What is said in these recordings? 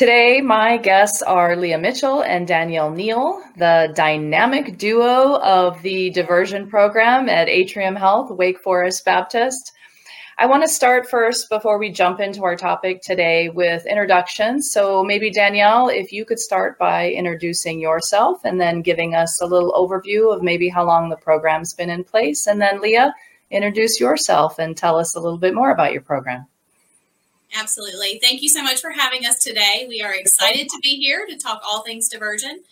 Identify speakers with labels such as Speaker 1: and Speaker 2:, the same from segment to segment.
Speaker 1: Today, my guests are Leah Mitchell and Danielle Neal, the dynamic duo of the diversion program at Atrium Health, Wake Forest Baptist. I want to start first before we jump into our topic today with introductions. So, maybe Danielle, if you could start by introducing yourself and then giving us a little overview of maybe how long the program's been in place. And then, Leah, introduce yourself and tell us a little bit more about your program.
Speaker 2: Absolutely. Thank you so much for having us today. We are excited to be here to talk all things diversion.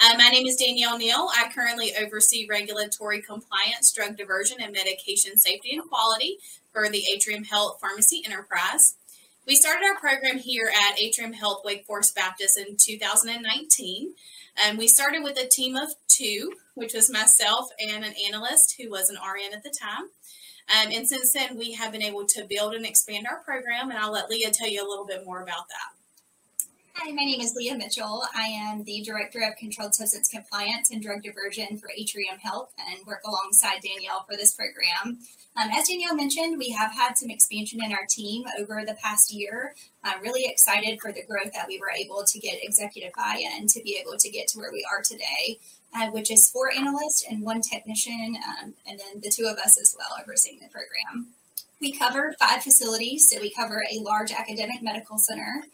Speaker 2: Uh, my name is Danielle Neal. I currently oversee regulatory compliance, drug diversion, and medication safety and quality for the Atrium Health Pharmacy Enterprise. We started our program here at Atrium Health Wake Forest Baptist in 2019. And we started with a team of two, which was myself and an analyst who was an RN at the time. Um, and since then, we have been able to build and expand our program, and I'll let Leah tell you a little bit more about that.
Speaker 3: Hi, my name is Leah Mitchell. I am the Director of Controlled Substance Compliance and Drug Diversion for Atrium Health and work alongside Danielle for this program. Um, as Danielle mentioned, we have had some expansion in our team over the past year. I'm really excited for the growth that we were able to get executive buy in to be able to get to where we are today uh, which is four analysts and one technician, um, and then the two of us as well overseeing the program. We cover five facilities, so we cover a large academic medical center,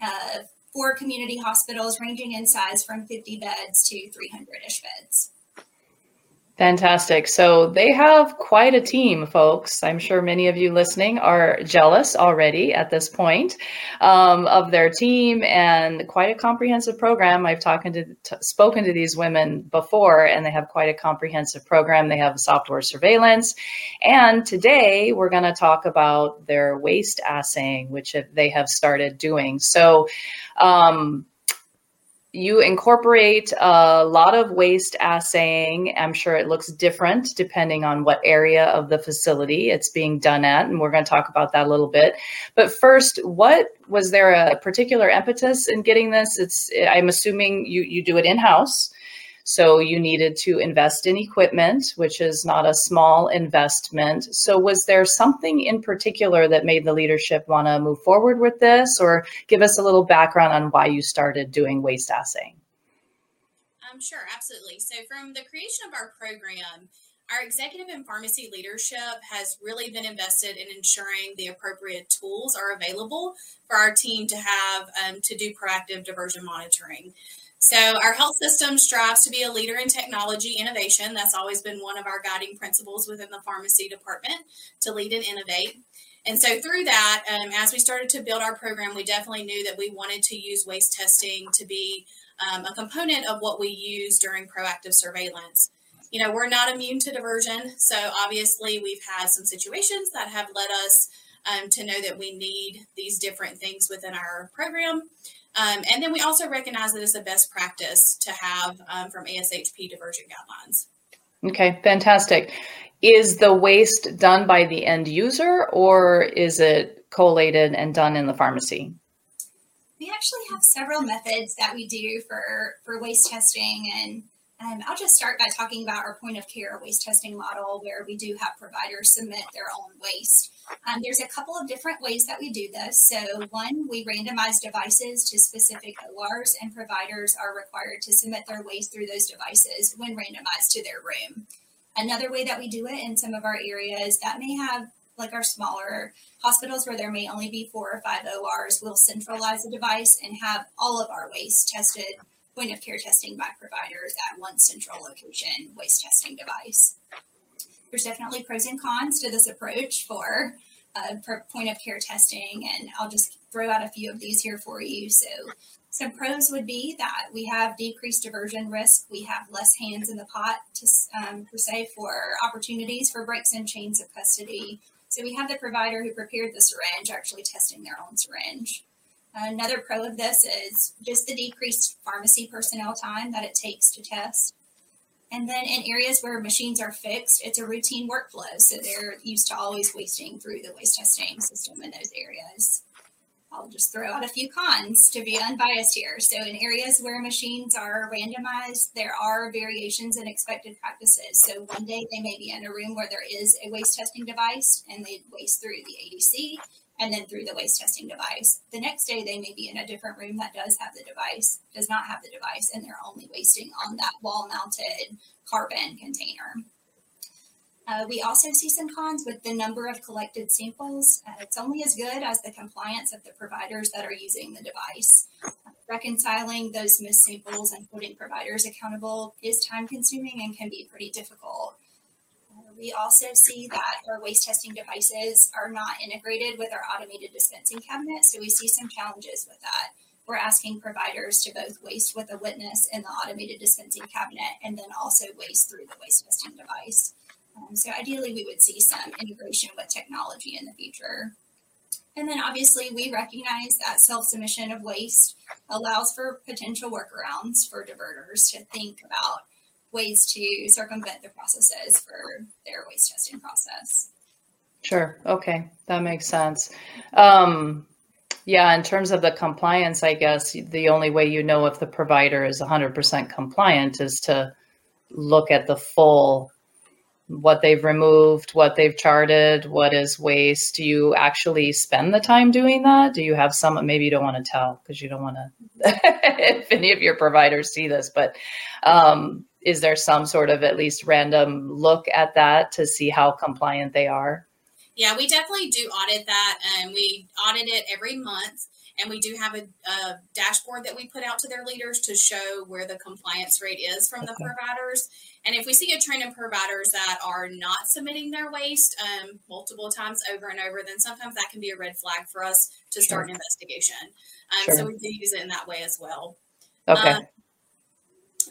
Speaker 3: uh, four community hospitals ranging in size from 50 beds to 300 ish beds.
Speaker 1: Fantastic. So they have quite a team, folks. I'm sure many of you listening are jealous already at this point um, of their team and quite a comprehensive program. I've talked to, t- spoken to these women before, and they have quite a comprehensive program. They have software surveillance, and today we're going to talk about their waste assaying, which they have started doing. So. Um, you incorporate a lot of waste assaying. I'm sure it looks different depending on what area of the facility it's being done at. And we're going to talk about that a little bit. But first, what was there a particular impetus in getting this? It's, I'm assuming you, you do it in house. So you needed to invest in equipment, which is not a small investment. So was there something in particular that made the leadership want to move forward with this or give us a little background on why you started doing waste assaying?
Speaker 2: Um, sure, absolutely. So from the creation of our program, our executive and pharmacy leadership has really been invested in ensuring the appropriate tools are available for our team to have um, to do proactive diversion monitoring. So, our health system strives to be a leader in technology innovation. That's always been one of our guiding principles within the pharmacy department to lead and innovate. And so, through that, um, as we started to build our program, we definitely knew that we wanted to use waste testing to be um, a component of what we use during proactive surveillance. You know, we're not immune to diversion. So, obviously, we've had some situations that have led us um, to know that we need these different things within our program. Um, and then we also recognize that it's a best practice to have um, from ASHP diversion guidelines.
Speaker 1: Okay, fantastic. Is the waste done by the end user or is it collated and done in the pharmacy?
Speaker 3: We actually have several methods that we do for, for waste testing and um, I'll just start by talking about our point of care waste testing model, where we do have providers submit their own waste. Um, there's a couple of different ways that we do this. So, one, we randomize devices to specific ORs, and providers are required to submit their waste through those devices when randomized to their room. Another way that we do it in some of our areas that may have like our smaller hospitals where there may only be four or five ORs, we'll centralize the device and have all of our waste tested point of care testing by providers at one central location waste testing device. There's definitely pros and cons to this approach for uh, point of care testing, and I'll just throw out a few of these here for you. So, some pros would be that we have decreased diversion risk. We have less hands in the pot to, um, per se, for opportunities for breaks and chains of custody. So, we have the provider who prepared the syringe actually testing their own syringe. Another pro of this is just the decreased pharmacy personnel time that it takes to test. And then in areas where machines are fixed, it's a routine workflow. So they're used to always wasting through the waste testing system in those areas. I'll just throw out a few cons to be unbiased here. So, in areas where machines are randomized, there are variations in expected practices. So, one day they may be in a room where there is a waste testing device and they waste through the ADC. And then through the waste testing device. The next day, they may be in a different room that does have the device, does not have the device, and they're only wasting on that wall mounted carbon container. Uh, we also see some cons with the number of collected samples. Uh, it's only as good as the compliance of the providers that are using the device. Uh, reconciling those missed samples and holding providers accountable is time consuming and can be pretty difficult. We also see that our waste testing devices are not integrated with our automated dispensing cabinet, so we see some challenges with that. We're asking providers to both waste with a witness in the automated dispensing cabinet and then also waste through the waste testing device. Um, so ideally, we would see some integration with technology in the future. And then obviously, we recognize that self submission of waste allows for potential workarounds for diverters to think about ways to circumvent the processes for their waste testing process.
Speaker 1: Sure. Okay. That makes sense. Um, yeah, in terms of the compliance, I guess the only way you know if the provider is 100% compliant is to look at the full what they've removed, what they've charted, what is waste. Do you actually spend the time doing that? Do you have some, maybe you don't want to tell because you don't want to, if any of your providers see this, but um, is there some sort of at least random look at that to see how compliant they are?
Speaker 2: Yeah, we definitely do audit that. And we audit it every month. And we do have a, a, dashboard that we put out to their leaders to show where the compliance rate is from okay. the providers. And if we see a trend in providers that are not submitting their waste um, multiple times over and over, then sometimes that can be a red flag for us to start an investigation. Um, sure. So we do use it in that way as well.
Speaker 1: Okay. Um,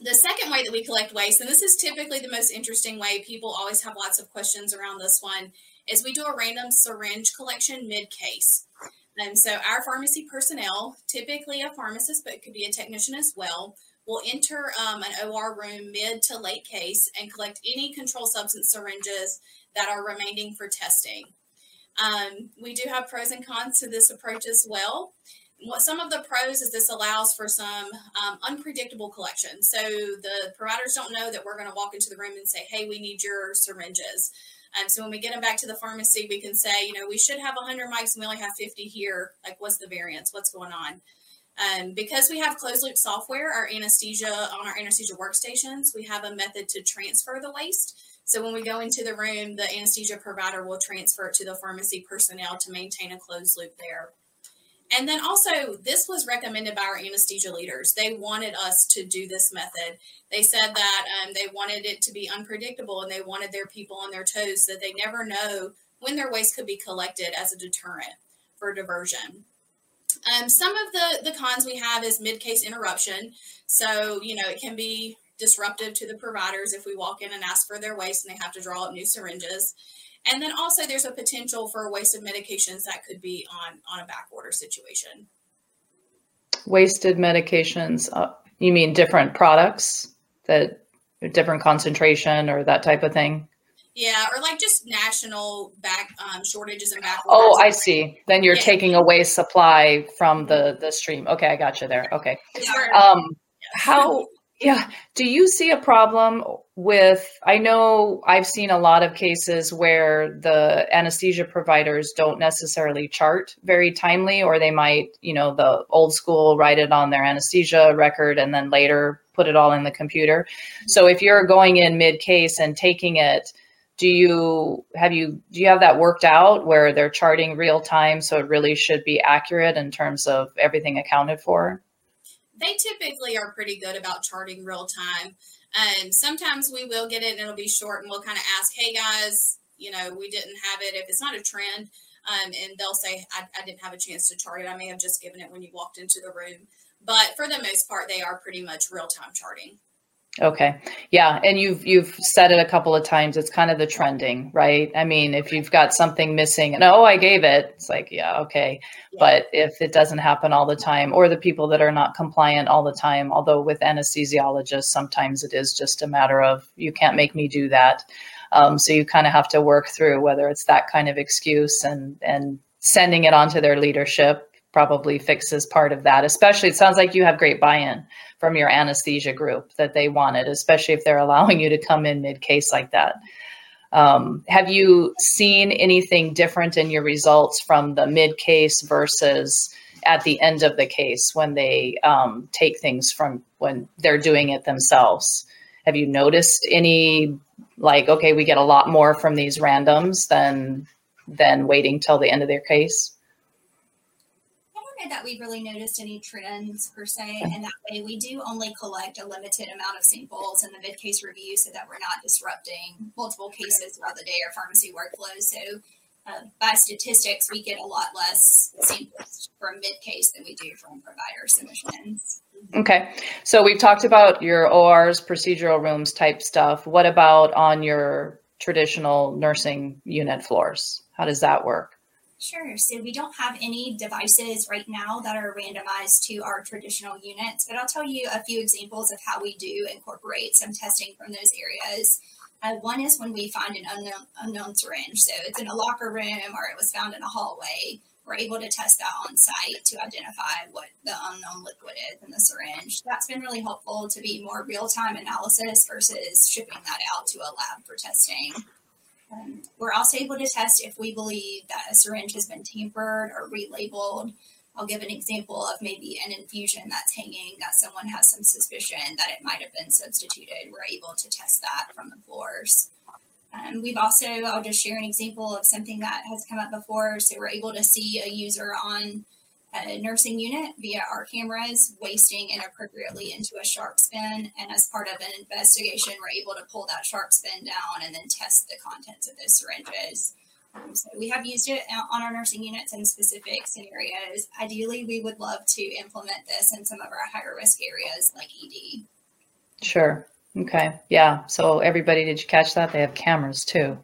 Speaker 2: the second way that we collect waste, and this is typically the most interesting way, people always have lots of questions around this one, is we do a random syringe collection mid case. And so our pharmacy personnel, typically a pharmacist, but it could be a technician as well, will enter um, an OR room mid to late case and collect any controlled substance syringes that are remaining for testing. Um, we do have pros and cons to this approach as well. What some of the pros is this allows for some um, unpredictable collection. So the providers don't know that we're going to walk into the room and say, "Hey, we need your syringes." Um, so when we get them back to the pharmacy, we can say, you know, we should have 100 mics and we only have 50 here. Like, what's the variance? What's going on? Um, because we have closed loop software, our anesthesia on our anesthesia workstations, we have a method to transfer the waste. So when we go into the room, the anesthesia provider will transfer it to the pharmacy personnel to maintain a closed loop there. And then also, this was recommended by our anesthesia leaders. They wanted us to do this method. They said that um, they wanted it to be unpredictable and they wanted their people on their toes so that they never know when their waste could be collected as a deterrent for diversion. Um, some of the, the cons we have is mid-case interruption. So, you know, it can be disruptive to the providers if we walk in and ask for their waste and they have to draw up new syringes. And then also there's a potential for wasted medications that could be on, on a back order situation.
Speaker 1: Wasted medications, uh, you mean different products that different concentration or that type of thing?
Speaker 2: Yeah, or like just national back um, shortages and back.
Speaker 1: Oh, I see. Then you're yeah. taking away supply from the the stream. Okay, I got you there. Okay. Um, how? Yeah. Do you see a problem with? I know I've seen a lot of cases where the anesthesia providers don't necessarily chart very timely, or they might, you know, the old school write it on their anesthesia record and then later put it all in the computer. So if you're going in mid case and taking it do you have you do you have that worked out where they're charting real time so it really should be accurate in terms of everything accounted for
Speaker 2: they typically are pretty good about charting real time. And sometimes we will get it and it'll be short and we'll kind of ask hey guys you know we didn't have it. If it's not a trend um, and they'll say I, I didn't have a chance to chart it. I may have just given it when you walked into the room. But for the most part they are pretty much real time charting
Speaker 1: Okay. Yeah, and you've you've said it a couple of times. It's kind of the trending, right? I mean, if you've got something missing and oh, I gave it, it's like, yeah, okay. Yeah. But if it doesn't happen all the time or the people that are not compliant all the time, although with anesthesiologists sometimes it is just a matter of you can't make me do that. Um, so you kind of have to work through whether it's that kind of excuse and and sending it on to their leadership probably fixes part of that. Especially it sounds like you have great buy-in from your anesthesia group that they wanted, especially if they're allowing you to come in mid case like that. Um, have you seen anything different in your results from the mid case versus at the end of the case when they um, take things from when they're doing it themselves? Have you noticed any like okay, we get a lot more from these randoms than than waiting till the end of their case?
Speaker 3: That we've really noticed any trends per se, and that way we do only collect a limited amount of samples in the mid case review so that we're not disrupting multiple cases throughout the day or pharmacy workflows. So, uh, by statistics, we get a lot less samples from mid case than we do from provider submissions.
Speaker 1: Okay, so we've talked about your ORs, procedural rooms type stuff. What about on your traditional nursing unit floors? How does that work?
Speaker 3: Sure. So we don't have any devices right now that are randomized to our traditional units, but I'll tell you a few examples of how we do incorporate some testing from those areas. Uh, one is when we find an unknown, unknown syringe. So it's in a locker room or it was found in a hallway. We're able to test that on site to identify what the unknown liquid is in the syringe. That's been really helpful to be more real time analysis versus shipping that out to a lab for testing. Um, we're also able to test if we believe that a syringe has been tampered or relabeled. I'll give an example of maybe an infusion that's hanging that someone has some suspicion that it might have been substituted. We're able to test that from the floors. Um, we've also, I'll just share an example of something that has come up before. So we're able to see a user on a nursing unit via our cameras wasting inappropriately into a sharps bin. And as part of an investigation, we're able to pull that sharps bin down and then test the contents of those syringes. Um, so we have used it on our nursing units in specific scenarios. Ideally, we would love to implement this in some of our higher risk areas like ED.
Speaker 1: Sure. Okay. Yeah. So everybody, did you catch that? They have cameras too.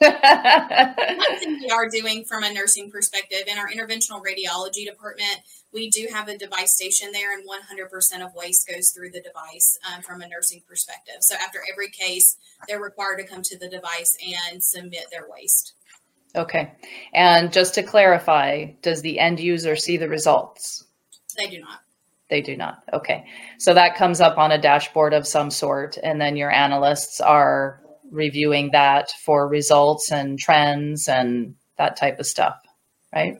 Speaker 1: One
Speaker 2: thing we are doing from a nursing perspective in our interventional radiology department, we do have a device station there, and 100% of waste goes through the device um, from a nursing perspective. So after every case, they're required to come to the device and submit their waste.
Speaker 1: Okay. And just to clarify, does the end user see the results?
Speaker 2: They do not.
Speaker 1: They do not. Okay. So that comes up on a dashboard of some sort, and then your analysts are reviewing that for results and trends and that type of stuff, right?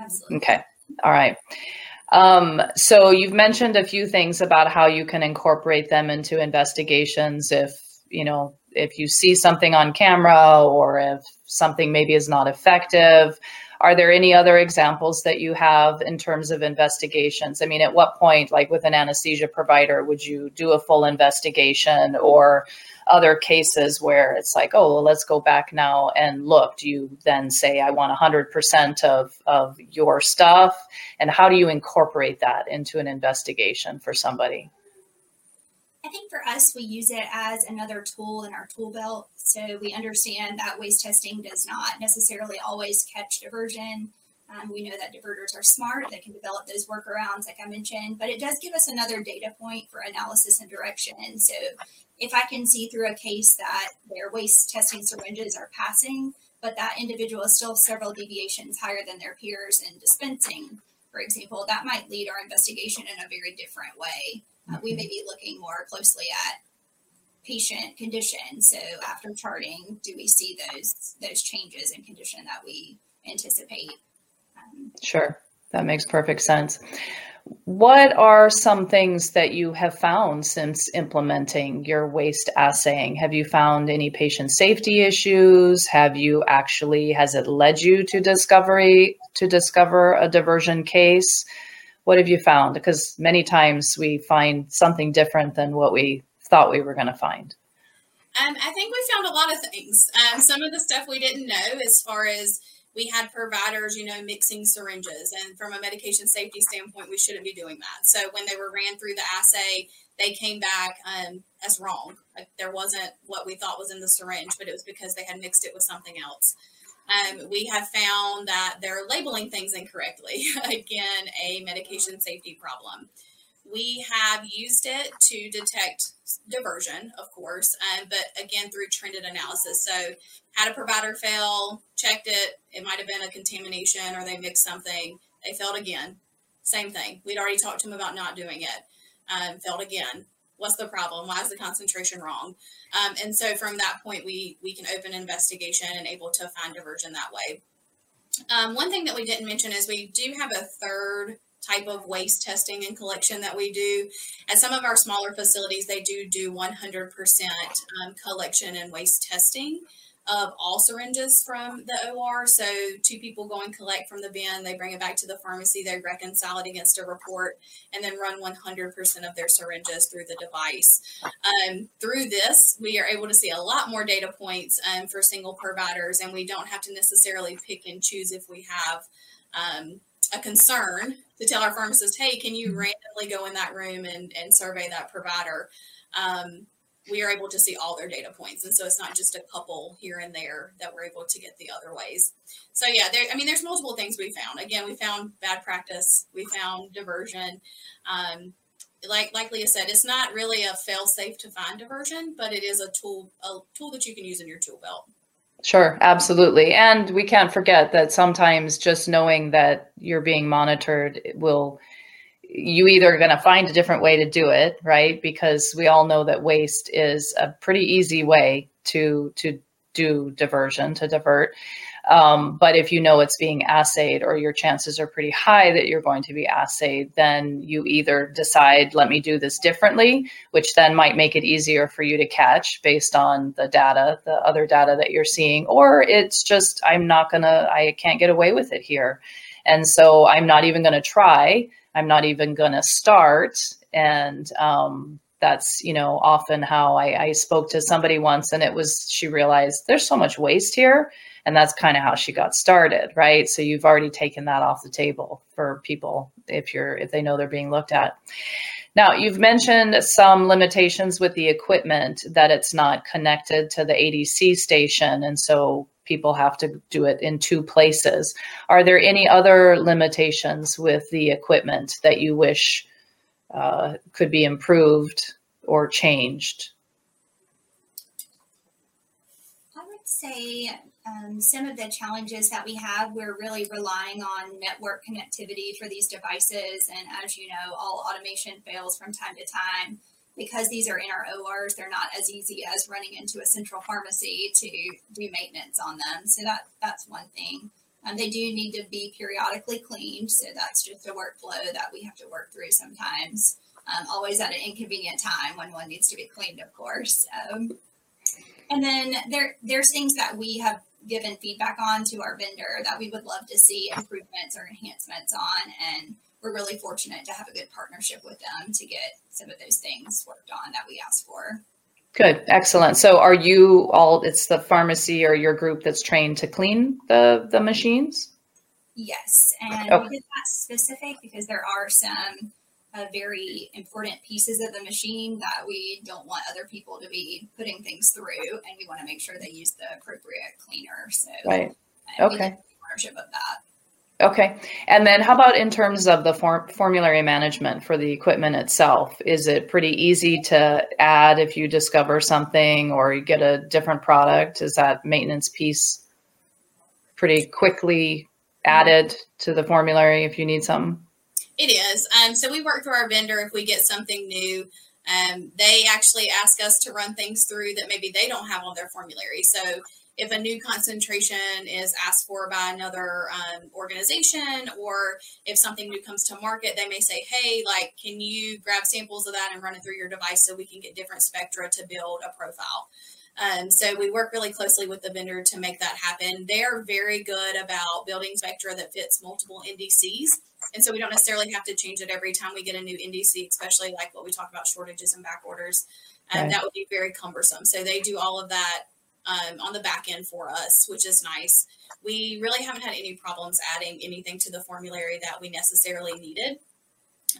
Speaker 3: Absolutely.
Speaker 1: Okay. All right. Um, so you've mentioned a few things about how you can incorporate them into investigations if, you know, if you see something on camera or if something maybe is not effective. Are there any other examples that you have in terms of investigations? I mean, at what point, like with an anesthesia provider, would you do a full investigation or other cases where it's like, oh, well, let's go back now and look. Do you then say, I want 100% of, of your stuff? And how do you incorporate that into an investigation for somebody?
Speaker 3: I think for us, we use it as another tool in our tool belt. So we understand that waste testing does not necessarily always catch diversion. Um, we know that diverters are smart, they can develop those workarounds, like I mentioned, but it does give us another data point for analysis and direction. So if I can see through a case that their waste testing syringes are passing, but that individual is still several deviations higher than their peers in dispensing, for example, that might lead our investigation in a very different way. Uh, we may be looking more closely at patient condition. So after charting, do we see those those changes in condition that we anticipate?
Speaker 1: Um, sure, that makes perfect sense. What are some things that you have found since implementing your waste assaying? Have you found any patient safety issues? Have you actually has it led you to discovery to discover a diversion case? What have you found? Because many times we find something different than what we thought we were going to find.
Speaker 2: Um, I think we found a lot of things. Um, some of the stuff we didn't know as far as we had providers, you know, mixing syringes. And from a medication safety standpoint, we shouldn't be doing that. So when they were ran through the assay, they came back um, as wrong. Like there wasn't what we thought was in the syringe, but it was because they had mixed it with something else. Um, we have found that they're labeling things incorrectly. Again, a medication safety problem. We have used it to detect diversion, of course, um, but again through trended analysis. So, had a provider fail, checked it, it might have been a contamination or they mixed something. They failed again. Same thing. We'd already talked to them about not doing it. Um, failed again. What's the problem? Why is the concentration wrong? Um, and so from that point we we can open investigation and able to find diversion that way. Um, one thing that we didn't mention is we do have a third type of waste testing and collection that we do. At some of our smaller facilities, they do do 100% um, collection and waste testing of all syringes from the OR. So two people go and collect from the bin, they bring it back to the pharmacy, they reconcile it against a report, and then run 100% of their syringes through the device. Um, through this, we are able to see a lot more data points um, for single providers, and we don't have to necessarily pick and choose if we have um, a concern to tell our pharmacist, hey, can you mm-hmm. randomly go in that room and, and survey that provider? Um, we are able to see all their data points. And so it's not just a couple here and there that we're able to get the other ways. So yeah, there, I mean, there's multiple things we found. Again, we found bad practice, we found diversion. Um, like like Leah said, it's not really a fail safe to find diversion, but it is a tool a tool that you can use in your tool belt.
Speaker 1: Sure, absolutely. And we can't forget that sometimes just knowing that you're being monitored will you either going to find a different way to do it, right? Because we all know that waste is a pretty easy way to to do diversion, to divert. Um, but if you know it's being assayed or your chances are pretty high that you're going to be assayed, then you either decide, let me do this differently, which then might make it easier for you to catch based on the data, the other data that you're seeing, or it's just, I'm not going to, I can't get away with it here. And so I'm not even going to try. I'm not even going to start. And, um, that's you know often how I, I spoke to somebody once and it was she realized there's so much waste here. And that's kind of how she got started right? So you've already taken that off the table for people if you're if they know they're being looked at. Now you've mentioned some limitations with the equipment that it's not connected to the adc station. And so people have to do it in two places are there any other limitations with the equipment that you wish uh, could be improved or changed
Speaker 3: i would say um, some of the challenges that we have, we're really relying on network connectivity for these devices. And as you know, all automation fails from time to time. Because these are in our ORs, they're not as easy as running into a central pharmacy to do maintenance on them. So that that's one thing. Um, they do need to be periodically cleaned. So that's just a workflow that we have to work through sometimes. Um, always at an inconvenient time when one needs to be cleaned, of course. Um, and then there there's things that we have given feedback on to our vendor that we would love to see improvements or enhancements on. And we're really fortunate to have a good partnership with them to get some of those things worked on that we asked for.
Speaker 1: Good, excellent. So, are you all? It's the pharmacy or your group that's trained to clean the the machines.
Speaker 3: Yes, and okay. we did that specific because there are some uh, very important pieces of the machine that we don't want other people to be putting things through, and we want to make sure they use the appropriate cleaner. So,
Speaker 1: right, okay,
Speaker 3: ownership of that.
Speaker 1: Okay. And then how about in terms of the form- formulary management for the equipment itself? Is it pretty easy to add if you discover something or you get a different product? Is that maintenance piece pretty quickly added to the formulary if you need something?
Speaker 2: It is. Um, so we work through our vendor if we get something new. Um, they actually ask us to run things through that maybe they don't have on their formulary. So if a new concentration is asked for by another um, organization, or if something new comes to market, they may say, "Hey, like, can you grab samples of that and run it through your device so we can get different spectra to build a profile?" Um, so we work really closely with the vendor to make that happen. They're very good about building spectra that fits multiple NDCs. And so we don't necessarily have to change it every time we get a new NDC, especially like what we talk about shortages and back orders. Um, right. That would be very cumbersome. So they do all of that um, on the back end for us, which is nice. We really haven't had any problems adding anything to the formulary that we necessarily needed.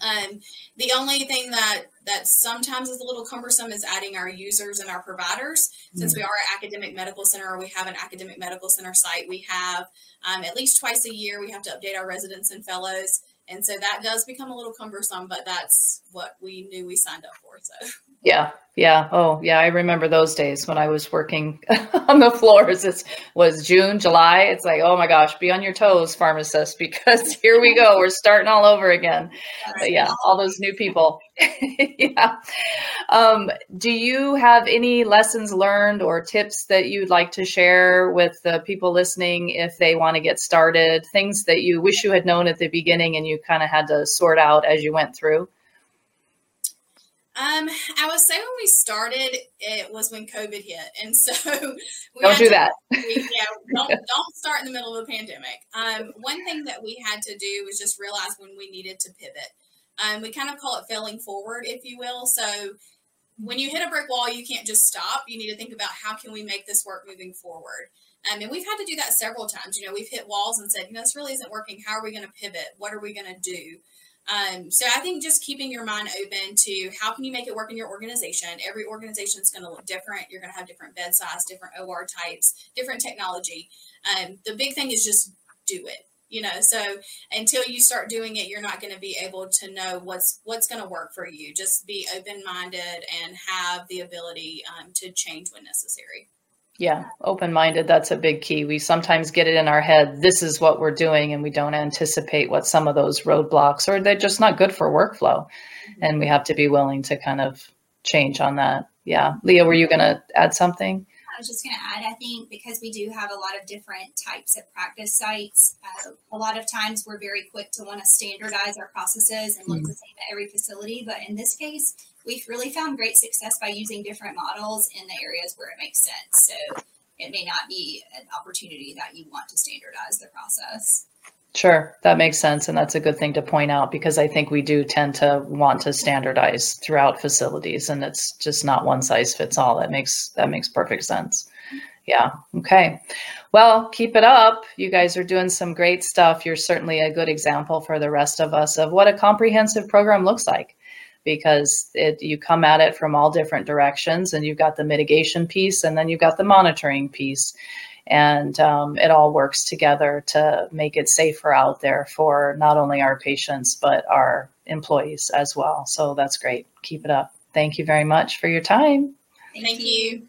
Speaker 2: Um, the only thing that that sometimes is a little cumbersome is adding our users and our providers. Since we mm. are an academic medical center, or we have an academic medical center site, we have um, at least twice a year we have to update our residents and fellows, and so that does become a little cumbersome. But that's what we knew we signed up for. So
Speaker 1: Yeah, yeah. Oh, yeah. I remember those days when I was working on the floors. It was June, July. It's like, oh my gosh, be on your toes, pharmacist, because here we go. We're starting all over again. But yeah, all those new people. yeah. Um, do you have any lessons learned or tips that you'd like to share with the people listening if they want to get started? Things that you wish you had known at the beginning and you kind of had to sort out as you went through?
Speaker 2: Um, I would say when we started, it was when COVID hit, and so
Speaker 1: don't do to, that.
Speaker 2: We, yeah, don't don't start in the middle of a pandemic. Um, one thing that we had to do was just realize when we needed to pivot. Um, we kind of call it failing forward, if you will. So when you hit a brick wall, you can't just stop. You need to think about how can we make this work moving forward. Um, and we've had to do that several times. You know, we've hit walls and said, you know, this really isn't working. How are we going to pivot? What are we going to do? Um, so I think just keeping your mind open to how can you make it work in your organization. Every organization is going to look different. You're going to have different bed size, different OR types, different technology. Um, the big thing is just do it. You know, so until you start doing it, you're not going to be able to know what's what's going to work for you. Just be open minded and have the ability um, to change when necessary.
Speaker 1: Yeah, open minded. That's a big key. We sometimes get it in our head, this is what we're doing, and we don't anticipate what some of those roadblocks or they're just not good for workflow. Mm-hmm. And we have to be willing to kind of change on that. Yeah. Leah, were you going to add something?
Speaker 3: I was just going to add, I think because we do have a lot of different types of practice sites, uh, a lot of times we're very quick to want to standardize our processes and look mm-hmm. the same at every facility. But in this case, we've really found great success by using different models in the areas where it makes sense. So it may not be an opportunity that you want to standardize the process.
Speaker 1: Sure, that makes sense. And that's a good thing to point out because I think we do tend to want to standardize throughout facilities and it's just not one size fits all. That makes that makes perfect sense. Yeah. Okay. Well, keep it up. You guys are doing some great stuff. You're certainly a good example for the rest of us of what a comprehensive program looks like because it, you come at it from all different directions and you've got the mitigation piece and then you've got the monitoring piece. And um, it all works together to make it safer out there for not only our patients but our employees as well. So that's great. Keep it up. Thank you very much for your time.
Speaker 2: Thank, you.